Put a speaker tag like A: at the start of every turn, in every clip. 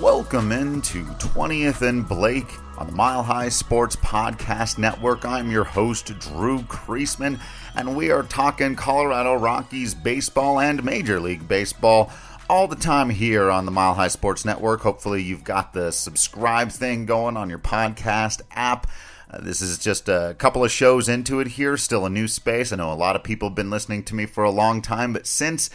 A: Welcome into 20th and Blake on the Mile High Sports Podcast Network. I'm your host, Drew Creasman, and we are talking Colorado Rockies baseball and Major League Baseball all the time here on the Mile High Sports Network. Hopefully, you've got the subscribe thing going on your podcast app. Uh, this is just a couple of shows into it here, still a new space. I know a lot of people have been listening to me for a long time, but since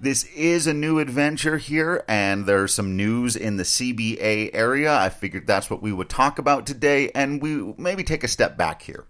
A: this is a new adventure here, and there's some news in the CBA area. I figured that's what we would talk about today, and we maybe take a step back here.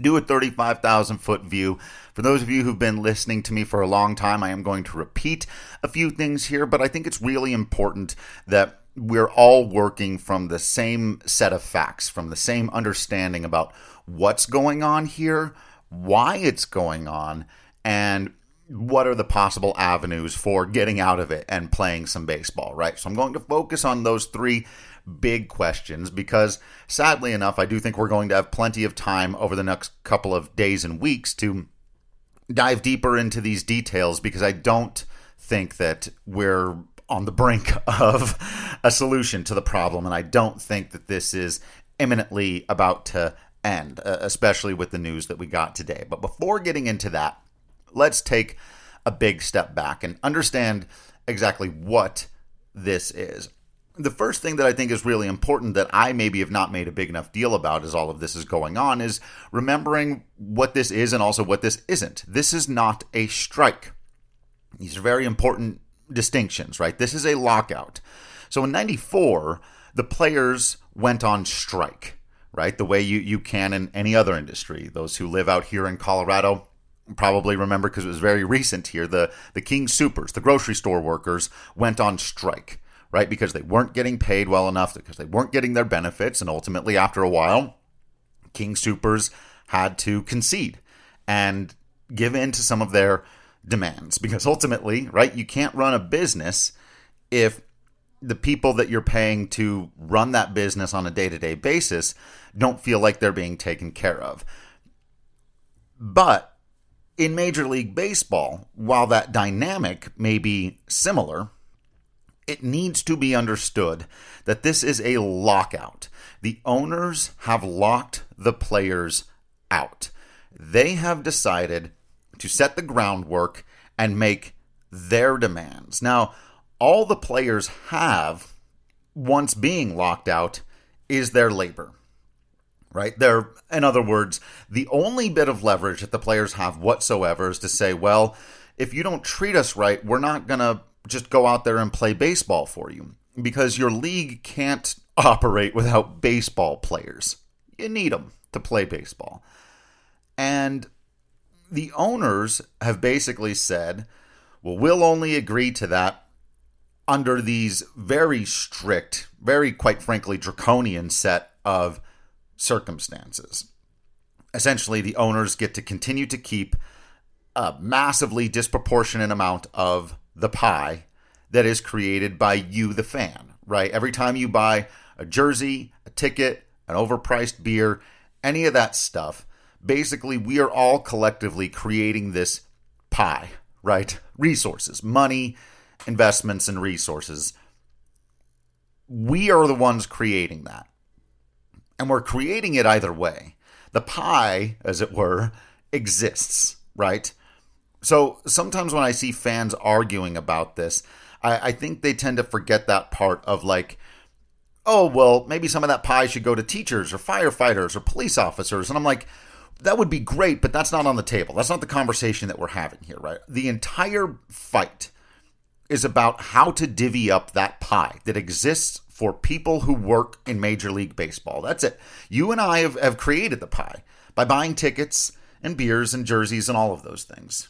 A: Do a 35,000 foot view. For those of you who've been listening to me for a long time, I am going to repeat a few things here, but I think it's really important that we're all working from the same set of facts, from the same understanding about what's going on here, why it's going on, and what are the possible avenues for getting out of it and playing some baseball, right? So I'm going to focus on those three big questions because sadly enough, I do think we're going to have plenty of time over the next couple of days and weeks to dive deeper into these details because I don't think that we're on the brink of a solution to the problem. And I don't think that this is imminently about to end, uh, especially with the news that we got today. But before getting into that, let's take a big step back and understand exactly what this is. The first thing that I think is really important that I maybe have not made a big enough deal about as all of this is going on is remembering what this is and also what this isn't. This is not a strike. These are very important distinctions, right? This is a lockout. So in 94, the players went on strike, right? The way you, you can in any other industry. Those who live out here in Colorado, probably remember because it was very recent here the the King Soopers the grocery store workers went on strike right? Because they weren't getting paid well enough because they weren't getting their benefits and ultimately after a while King Soopers had to concede and give in to some of their demands. Because ultimately right you can't run a business if the people that you're paying to run that business on a day-to-day basis don't feel like they're being taken care of. But in Major League Baseball, while that dynamic may be similar, it needs to be understood that this is a lockout. The owners have locked the players out. They have decided to set the groundwork and make their demands. Now, all the players have, once being locked out, is their labor right? They're, in other words, the only bit of leverage that the players have whatsoever is to say, well, if you don't treat us right, we're not going to just go out there and play baseball for you because your league can't operate without baseball players. You need them to play baseball. And the owners have basically said, well, we'll only agree to that under these very strict, very, quite frankly, draconian set of circumstances. Essentially, the owners get to continue to keep a massively disproportionate amount of the pie that is created by you, the fan, right? Every time you buy a jersey, a ticket, an overpriced beer, any of that stuff, basically, we are all collectively creating this pie, right? Resources, money, investments, and resources. We are the ones creating that and we're creating it either way. The pie, as it were, exists, right? So sometimes when I see fans arguing about this, I, I, think they tend to forget that part of like, oh, well, maybe some of that pie should go to teachers or firefighters or police officers. And I'm like, that would be great, but that's not on the table. That's not the conversation that we're having here, right? The entire fight is about how to divvy up that pie that exists for people who work in Major League Baseball. That's it. You and I have, have created the pie by buying tickets and beers and jerseys and all of those things.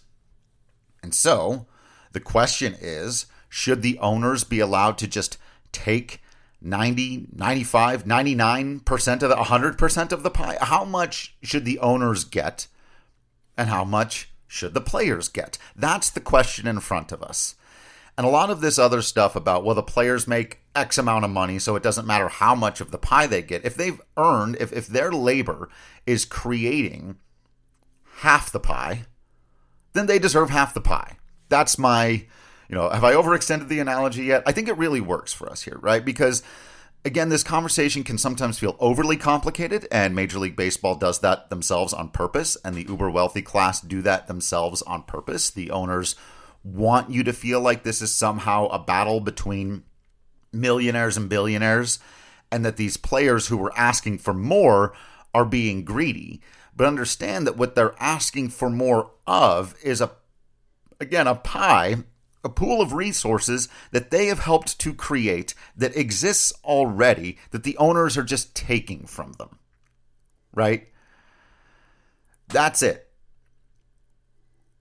A: And so the question is should the owners be allowed to just take 90, 95, 99% of the 100% of the pie? How much should the owners get and how much should the players get? That's the question in front of us. And a lot of this other stuff about, well, the players make X amount of money, so it doesn't matter how much of the pie they get. If they've earned, if, if their labor is creating half the pie, then they deserve half the pie. That's my, you know, have I overextended the analogy yet? I think it really works for us here, right? Because again, this conversation can sometimes feel overly complicated, and Major League Baseball does that themselves on purpose, and the uber wealthy class do that themselves on purpose. The owners want you to feel like this is somehow a battle between millionaires and billionaires, and that these players who were asking for more are being greedy. But understand that what they're asking for more of is a, again, a pie a pool of resources that they have helped to create that exists already that the owners are just taking from them. Right? That's it.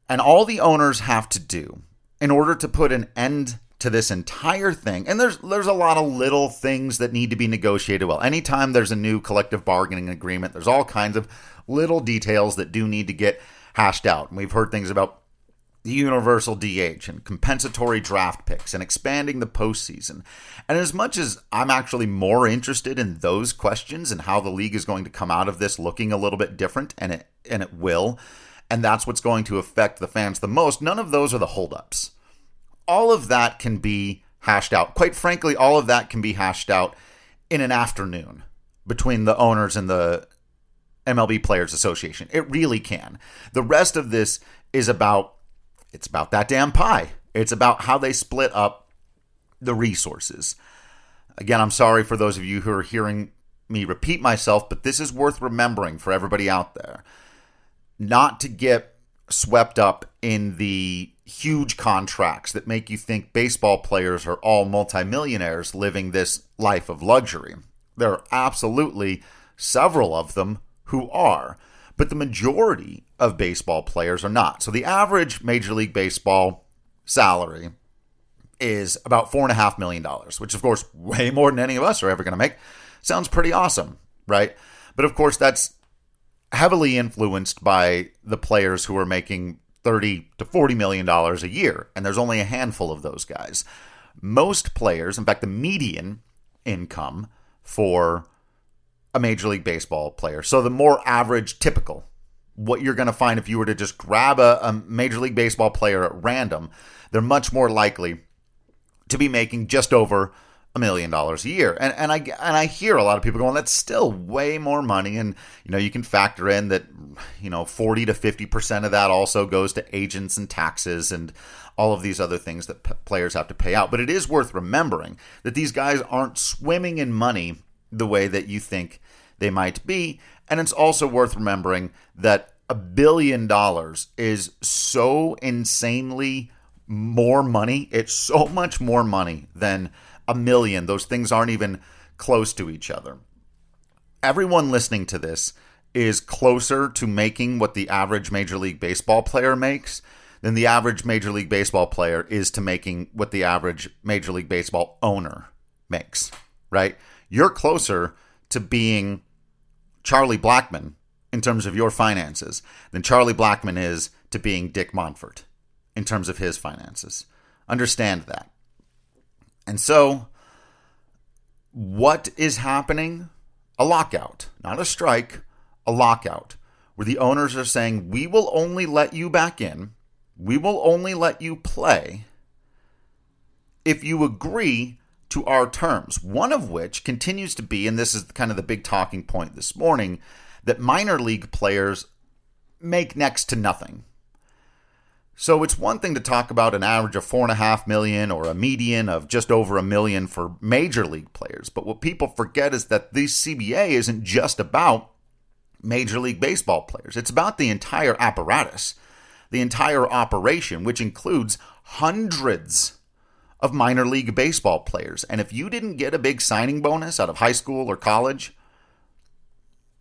A: And all the owners have to do in order to put an end to this entire thing, and there's there's a lot of little things that need to be negotiated well. Anytime there's a new collective bargaining agreement, there's all kinds of little details that do need to get hashed out. And we've heard things about the universal DH and compensatory draft picks and expanding the postseason. And as much as I'm actually more interested in those questions and how the league is going to come out of this looking a little bit different, and it and it will, and that's what's going to affect the fans the most, none of those are the holdups. All of that can be hashed out. Quite frankly, all of that can be hashed out in an afternoon between the owners and the MLB Players Association. It really can. The rest of this is about it's about that damn pie. It's about how they split up the resources. Again, I'm sorry for those of you who are hearing me repeat myself, but this is worth remembering for everybody out there. Not to get swept up in the huge contracts that make you think baseball players are all multimillionaires living this life of luxury. There are absolutely several of them who are but the majority of baseball players are not. So the average Major League Baseball salary is about $4.5 million, which, of course, way more than any of us are ever going to make. Sounds pretty awesome, right? But of course, that's heavily influenced by the players who are making 30 to 40 million dollars a year and there's only a handful of those guys most players in fact the median income for a Major League Baseball player. So the more average, typical, what you're going to find if you were to just grab a, a Major League Baseball player at random, they're much more likely to be making just over a million dollars a year. And and I and I hear a lot of people going, that's still way more money. And you know, you can factor in that, you know, 40 to 50% of that also goes to agents and taxes and all of these other things that p- players have to pay out. But it is worth remembering that these guys aren't swimming in money the way that you think they might be. And it's also worth remembering that a billion dollars is so insanely more money. It's so much more money than a million. Those things aren't even close to each other. Everyone listening to this is closer to making what the average Major League Baseball player makes than the average Major League Baseball player is to making what the average Major League Baseball owner makes, right? You're closer to being Charlie Blackmon in terms of your finances than Charlie Blackmon is to being Dick Monfort in terms of his finances. Understand that. And so, what is happening? A lockout, not a strike, a lockout, where the owners are saying, We will only let you back in, we will only let you play if you agree to our terms. One of which continues to be, and this is kind of the big talking point this morning, that minor league players make next to nothing. So it's one thing to talk about an average of four and a half million or a median of just over a million for major league players. But what people forget is that the CBA isn't just about major league baseball players. It's about the entire apparatus, the entire operation, which includes hundreds of minor league baseball players. And if you didn't get a big signing bonus out of high school or college,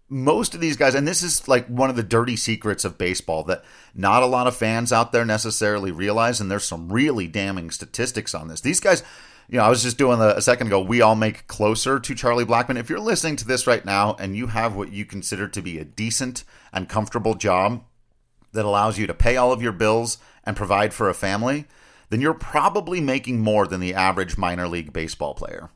A: most of these guys, and this is like one of the dirty secrets of baseball that not a lot of fans out there necessarily realize, and there's some really damning statistics on this. These guys, you know, I was just doing the, a second ago, we all make closer to Charlie Blackmon. If you're listening to this right now and you have what you consider to be a decent and comfortable job that allows you to pay all of your bills and provide for a family, then you're probably making more than the average minor league baseball player.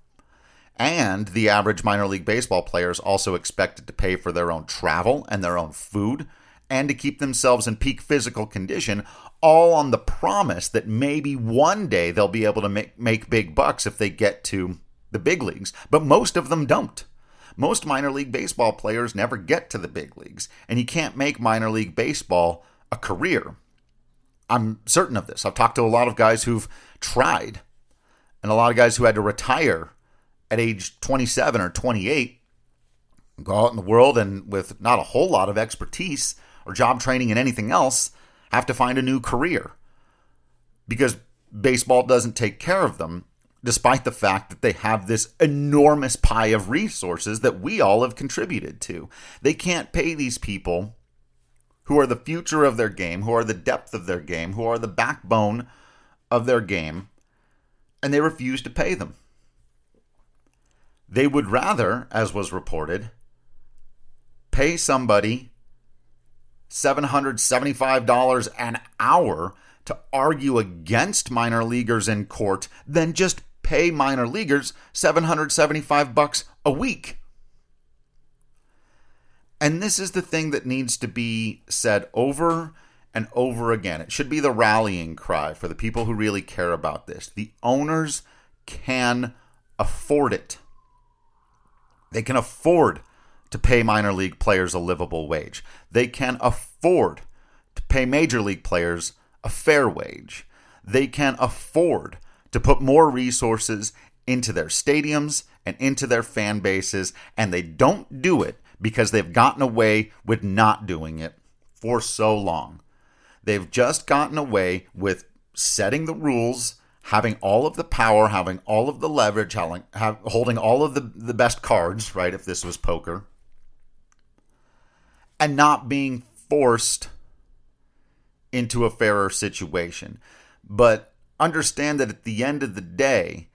A: And the average minor league baseball player is also expected to pay for their own travel and their own food and to keep themselves in peak physical condition, all on the promise that maybe one day they'll be able to make, make big bucks if they get to the big leagues. But most of them don't. Most minor league baseball players never get to the big leagues, and you can't make minor league baseball a career. I'm certain of this. I've talked to a lot of guys who've tried, and a lot of guys who had to retire at age 27 or 28, go out in the world and with not a whole lot of expertise or job training and anything else, have to find a new career because baseball doesn't take care of them, despite the fact that they have this enormous pie of resources that we all have contributed to. They can't pay these people who are the future of their game, who are the depth of their game, who are the backbone of their game, and they refuse to pay them. They would rather, as was reported, pay somebody $775 an hour to argue against minor leaguers in court than just pay minor leaguers 775 bucks a week. And this is the thing that needs to be said over and over again. It should be the rallying cry for the people who really care about this. The owners can afford it. They can afford to pay minor league players a livable wage. They can afford to pay major league players a fair wage. They can afford to put more resources into their stadiums and into their fan bases, and they don't do it because they've gotten away with not doing it for so long. They've just gotten away with setting the rules, having all of the power, having all of the leverage, having, have, holding all of the, the best cards, right? If this was poker, and not being forced into a fairer situation. But understand that at the end of the day,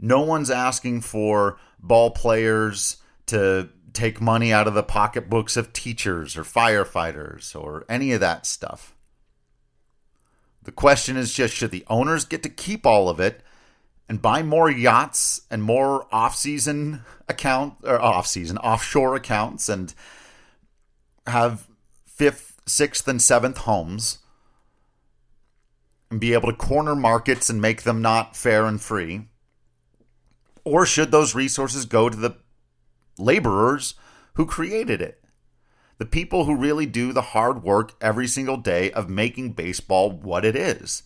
A: no one's asking for ball players to take money out of the pocketbooks of teachers or firefighters or any of that stuff. The question is just should the owners get to keep all of it and buy more yachts and more off-season account or off-season offshore accounts and have fifth, sixth and seventh homes and be able to corner markets and make them not fair and free? Or should those resources go to the laborers who created it. The people who really do the hard work every single day of making baseball what it is.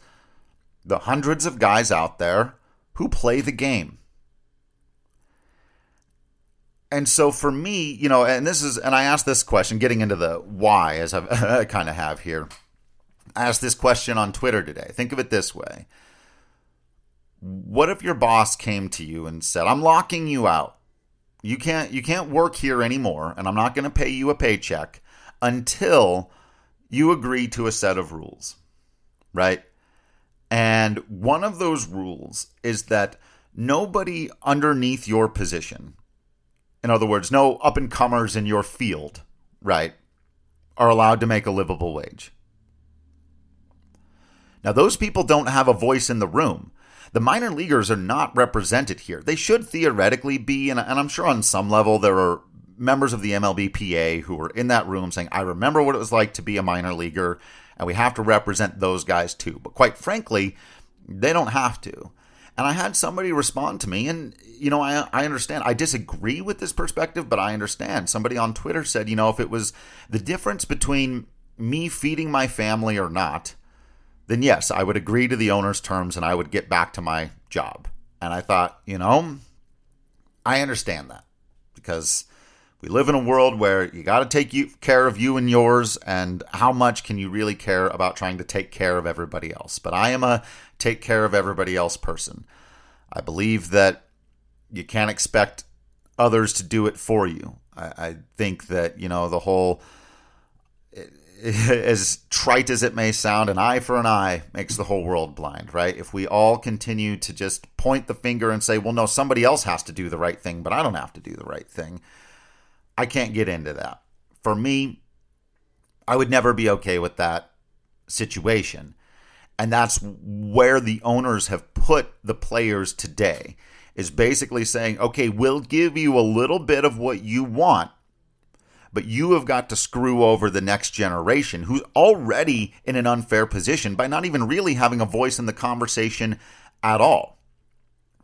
A: The hundreds of guys out there who play the game. And so for me, you know, and this is, and I asked this question, getting into the why, as I kind of have here. I asked this question on Twitter today. Think of it this way What if your boss came to you and said, I'm locking you out? You can't you can't work here anymore and I'm not going to pay you a paycheck until you agree to a set of rules. Right? And one of those rules is that nobody underneath your position, in other words, no up and comers in your field, right, are allowed to make a livable wage. Now, those people don't have a voice in the room. The minor leaguers are not represented here. They should theoretically be, and, I'm sure on some level there are members of the MLBPA who were in that room saying, I remember what it was like to be a minor leaguer, and we have to represent those guys too. But quite frankly, they don't have to. And I had somebody respond to me, and you know, I, I understand. I disagree with this perspective, but I understand. Somebody on Twitter said, you know, if it was the difference between me feeding my family or not, then yes, I would agree to the owner's terms and I would get back to my job. And I thought, you know, I understand that because we live in a world where you got to take you, care of you and yours, and how much can you really care about trying to take care of everybody else? But I am a take care of everybody else person. I believe that you can't expect others to do it for you. I, I think that, you know, the whole as trite as it may sound, an eye for an eye makes the whole world blind, right? If we all continue to just point the finger and say, well, no, somebody else has to do the right thing, but I don't have to do the right thing, I can't get into that. For me, I would never be okay with that situation. And that's where the owners have put the players today is basically saying, okay, we'll give you a little bit of what you want, but you have got to screw over the next generation who's already in an unfair position by not even really having a voice in the conversation at all.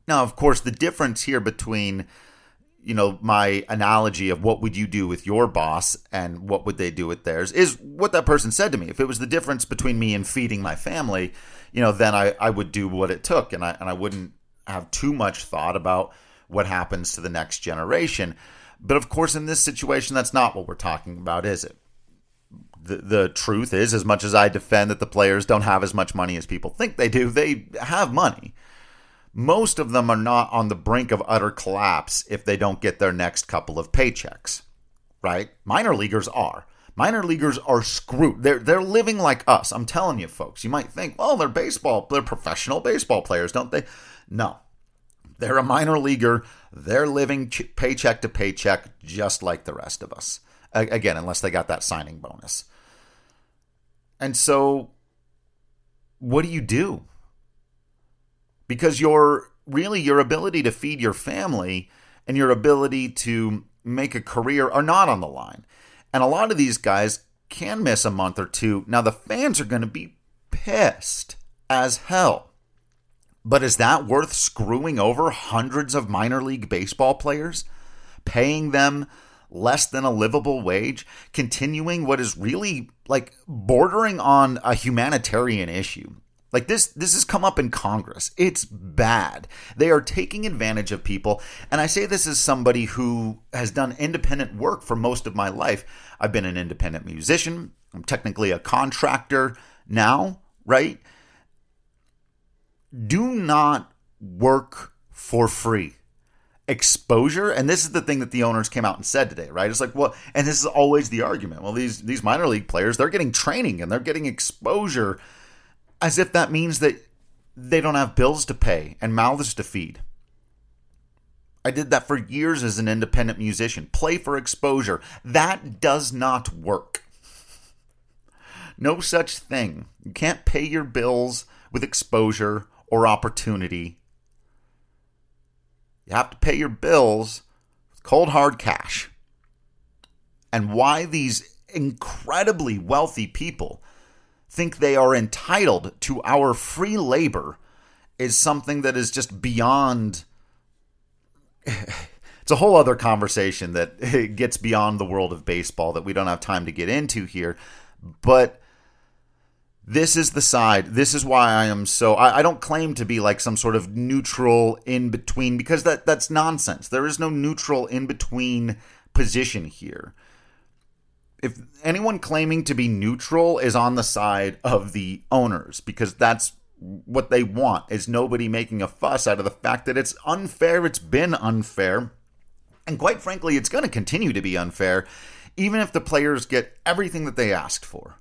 A: Now, of course, the difference here between you know my analogy of what would you do with your boss and what would they do with theirs is what that person said to me if it was the difference between me and feeding my family you know then i, I would do what it took and I, and I wouldn't have too much thought about what happens to the next generation but of course in this situation that's not what we're talking about is it the, the truth is as much as i defend that the players don't have as much money as people think they do they have money most of them are not on the brink of utter collapse if they don't get their next couple of paychecks, right? Minor leaguers are. Minor leaguers are screwed. They're they're living like us. I'm telling you, folks. You might think, well, they're baseball, they're professional baseball players, don't they? No, they're a minor leaguer. They're living paycheck to paycheck, just like the rest of us. Again, unless they got that signing bonus. And so, what do you do? because your really your ability to feed your family and your ability to make a career are not on the line. And a lot of these guys can miss a month or two. Now the fans are going to be pissed as hell. But is that worth screwing over hundreds of minor league baseball players? Paying them less than a livable wage? Continuing what is really like bordering on a humanitarian issue? Like this this has come up in Congress. It's bad. They are taking advantage of people. And I say this as somebody who has done independent work for most of my life. I've been an independent musician. I'm technically a contractor now, right? Do not work for free. Exposure, and this is the thing that the owners came out and said today, right? It's like, well, and this is always the argument. Well, these these minor league players, they're getting training and they're getting exposure as if that means that they don't have bills to pay and mouths to feed. I did that for years as an independent musician. Play for exposure. That does not work. No such thing. You can't pay your bills with exposure or opportunity. You have to pay your bills with cold hard cash. And why these incredibly wealthy people think they are entitled to our free labor is something that is just beyond it's a whole other conversation that gets beyond the world of baseball that we don't have time to get into here but this is the side this is why i am so I, I, don't claim to be like some sort of neutral in between because that that's nonsense. There is no neutral in between position here. If anyone claiming to be neutral is on the side of the owners because that's what they want. Is nobody making a fuss out of the fact that it's unfair it's been unfair and quite frankly it's going to continue to be unfair even if the players get everything that they asked for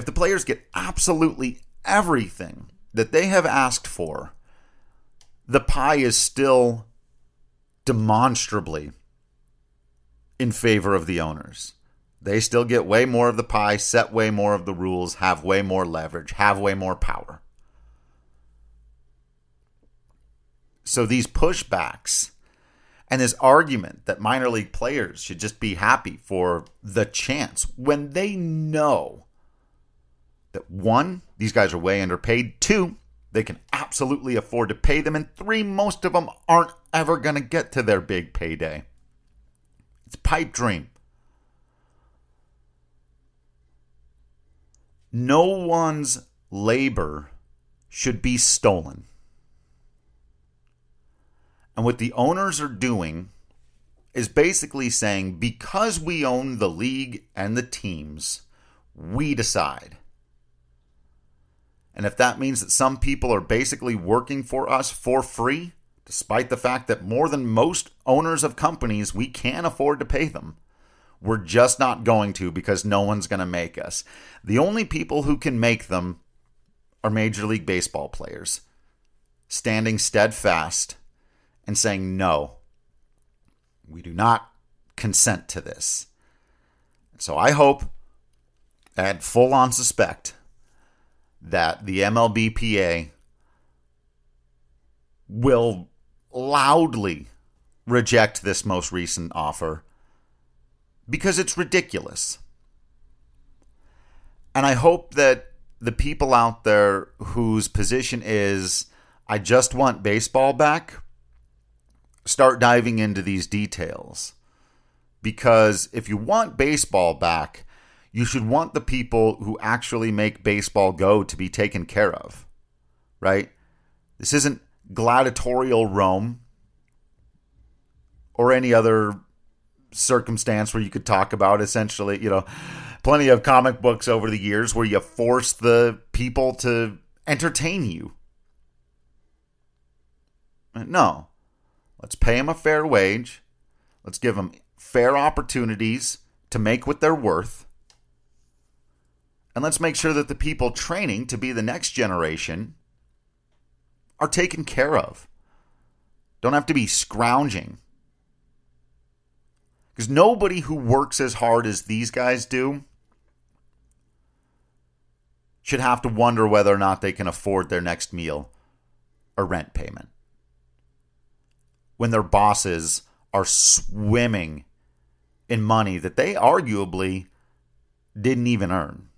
A: if the players get absolutely everything that they have asked for the pie is still demonstrably in favor of the owners they still get way more of the pie, set way more of the rules, have way more leverage, have way more power. So these pushbacks and this argument that minor league players should just be happy for the chance when they know that one, these guys are way underpaid, two, they can absolutely afford to pay them, and three, most of them aren't ever going to get to their big payday. It's pipe dream. no one's labor should be stolen. And what the owners are doing is basically saying because we own the league and the teams, we decide. And if that means that some people are basically working for us for free, despite the fact that more than most owners of companies, we can't afford to pay them, we're just not going to because no one's going to make us. The only people who can make them are Major League Baseball players standing steadfast and saying, no, we do not consent to this. So I hope and full on suspect that the MLBPA will loudly reject this most recent offer because it's ridiculous. And I hope that the people out there whose position is, I just want baseball back, start diving into these details. Because if you want baseball back, you should want the people who actually make baseball go to be taken care of, right? This isn't gladiatorial Rome or any other circumstance where you could talk about essentially, you know, plenty of comic books over the years where you force the people to entertain you. No. Let's pay them a fair wage. Let's give them fair opportunities to make what they're worth. And let's make sure that the people training to be the next generation are taken care of. Don't have to be scrounging. Because nobody who works as hard as these guys do should have to wonder whether or not they can afford their next meal or rent payment. When their bosses are swimming in money that they arguably didn't even earn.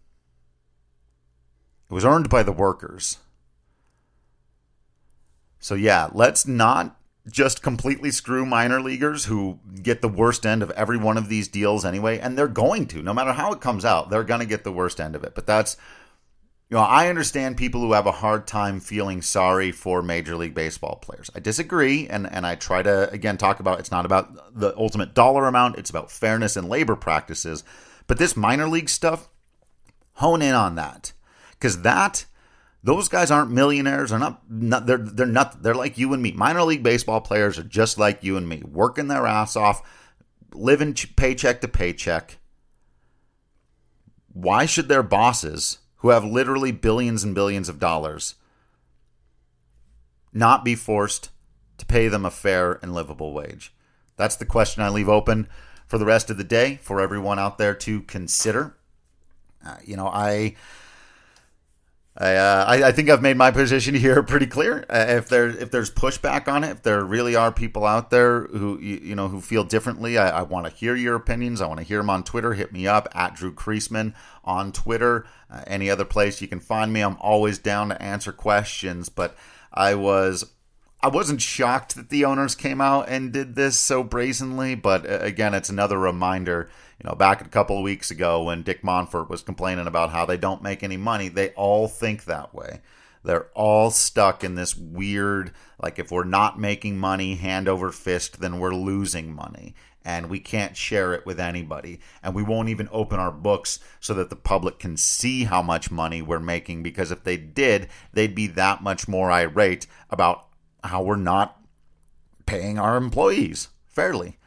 A: It was earned by the workers. So, yeah, let's not just completely screw minor leaguers who get the worst end of every one of these deals anyway. And they're going to, no matter how it comes out, they're going to get the worst end of it. But that's, you know, I understand people who have a hard time feeling sorry for Major League Baseball players. I disagree. And, and I try to, again, talk about it's not about the ultimate dollar amount, it's about fairness and labor practices. But this minor league stuff, hone in on that because that those guys aren't millionaires. They're not, not. They're they're not. They're like you and me. Minor league baseball players are just like you and me, working their ass off, living paycheck to paycheck. Why should their bosses, who have literally billions and billions of dollars, not be forced to pay them a fair and livable wage? That's the question I leave open for the rest of the day for everyone out there to consider. Uh, you know, I I, uh, I, I think I've made my position here pretty clear. Uh, if there if there's pushback on it, if there really are people out there who you, you know who feel differently, I, I want to hear your opinions. I want to hear them on Twitter. Hit me up at Drew Creasman on Twitter. Uh, any other place you can find me, I'm always down to answer questions. But I was I wasn't shocked that the owners came out and did this so brazenly. But uh, again, it's another reminder you know, back a couple of weeks ago when Dick Monfort was complaining about how they don't make any money, they all think that way. They're all stuck in this weird, like, if we're not making money hand over fist, then we're losing money. And we can't share it with anybody. And we won't even open our books so that the public can see how much money we're making. Because if they did, they'd be that much more irate about how we're not paying our employees fairly.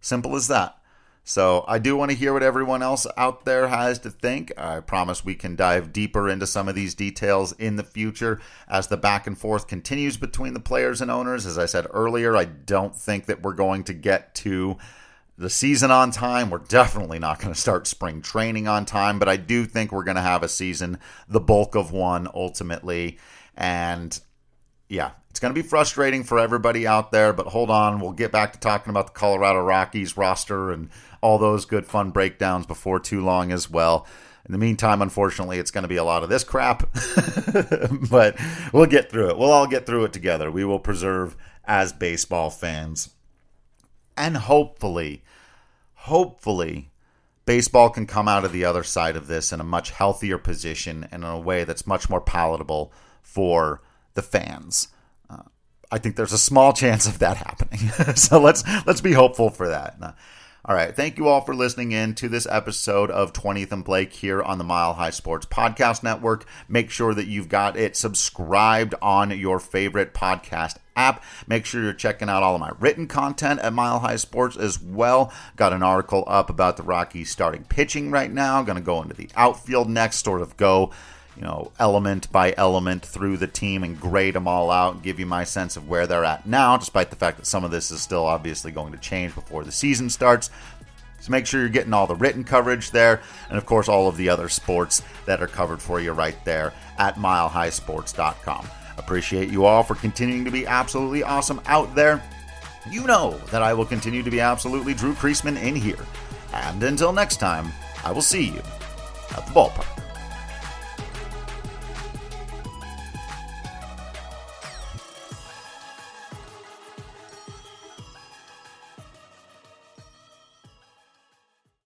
A: Simple as that. So I do want to hear what everyone else out there has to think. I promise we can dive deeper into some of these details in the future as the back and forth continues between the players and owners. As I said earlier, I don't think that we're going to get to the season on time. We're definitely not going to start spring training on time, but I do think we're going to have a season, the bulk of one ultimately. And yeah, it's going to be frustrating for everybody out there, but hold on. We'll get back to talking about the Colorado Rockies roster and all those good fun breakdowns before too long as well. In the meantime, unfortunately, it's going to be a lot of this crap, but we'll get through it. We'll all get through it together. We will preserve as baseball fans. And hopefully, hopefully, baseball can come out of the other side of this in a much healthier position and in a way that's much more palatable for the fans. Uh, I think there's a small chance of that happening. so let's let's be hopeful for that. All right. Thank you all for listening in to this episode of 20th and Blake here on the Mile High Sports Podcast Network. Make sure that you've got it subscribed on your favorite podcast app. Make sure you're checking out all of my written content at Mile High Sports as well. Got an article up about the Rockies starting pitching right now. Going to go into the outfield next, sort of go you know, element by element through the team and grade them all out and give you my sense of where they're at now, despite the fact that some of this is still obviously going to change before the season starts. So make sure you're getting all the written coverage there, and of course, all of the other sports that are covered for you right there at milehighsports.com. Appreciate you all for continuing to be absolutely awesome out there. You know that I will continue to be absolutely Drew Creasman in here. And until next time, I will see you at the ballpark.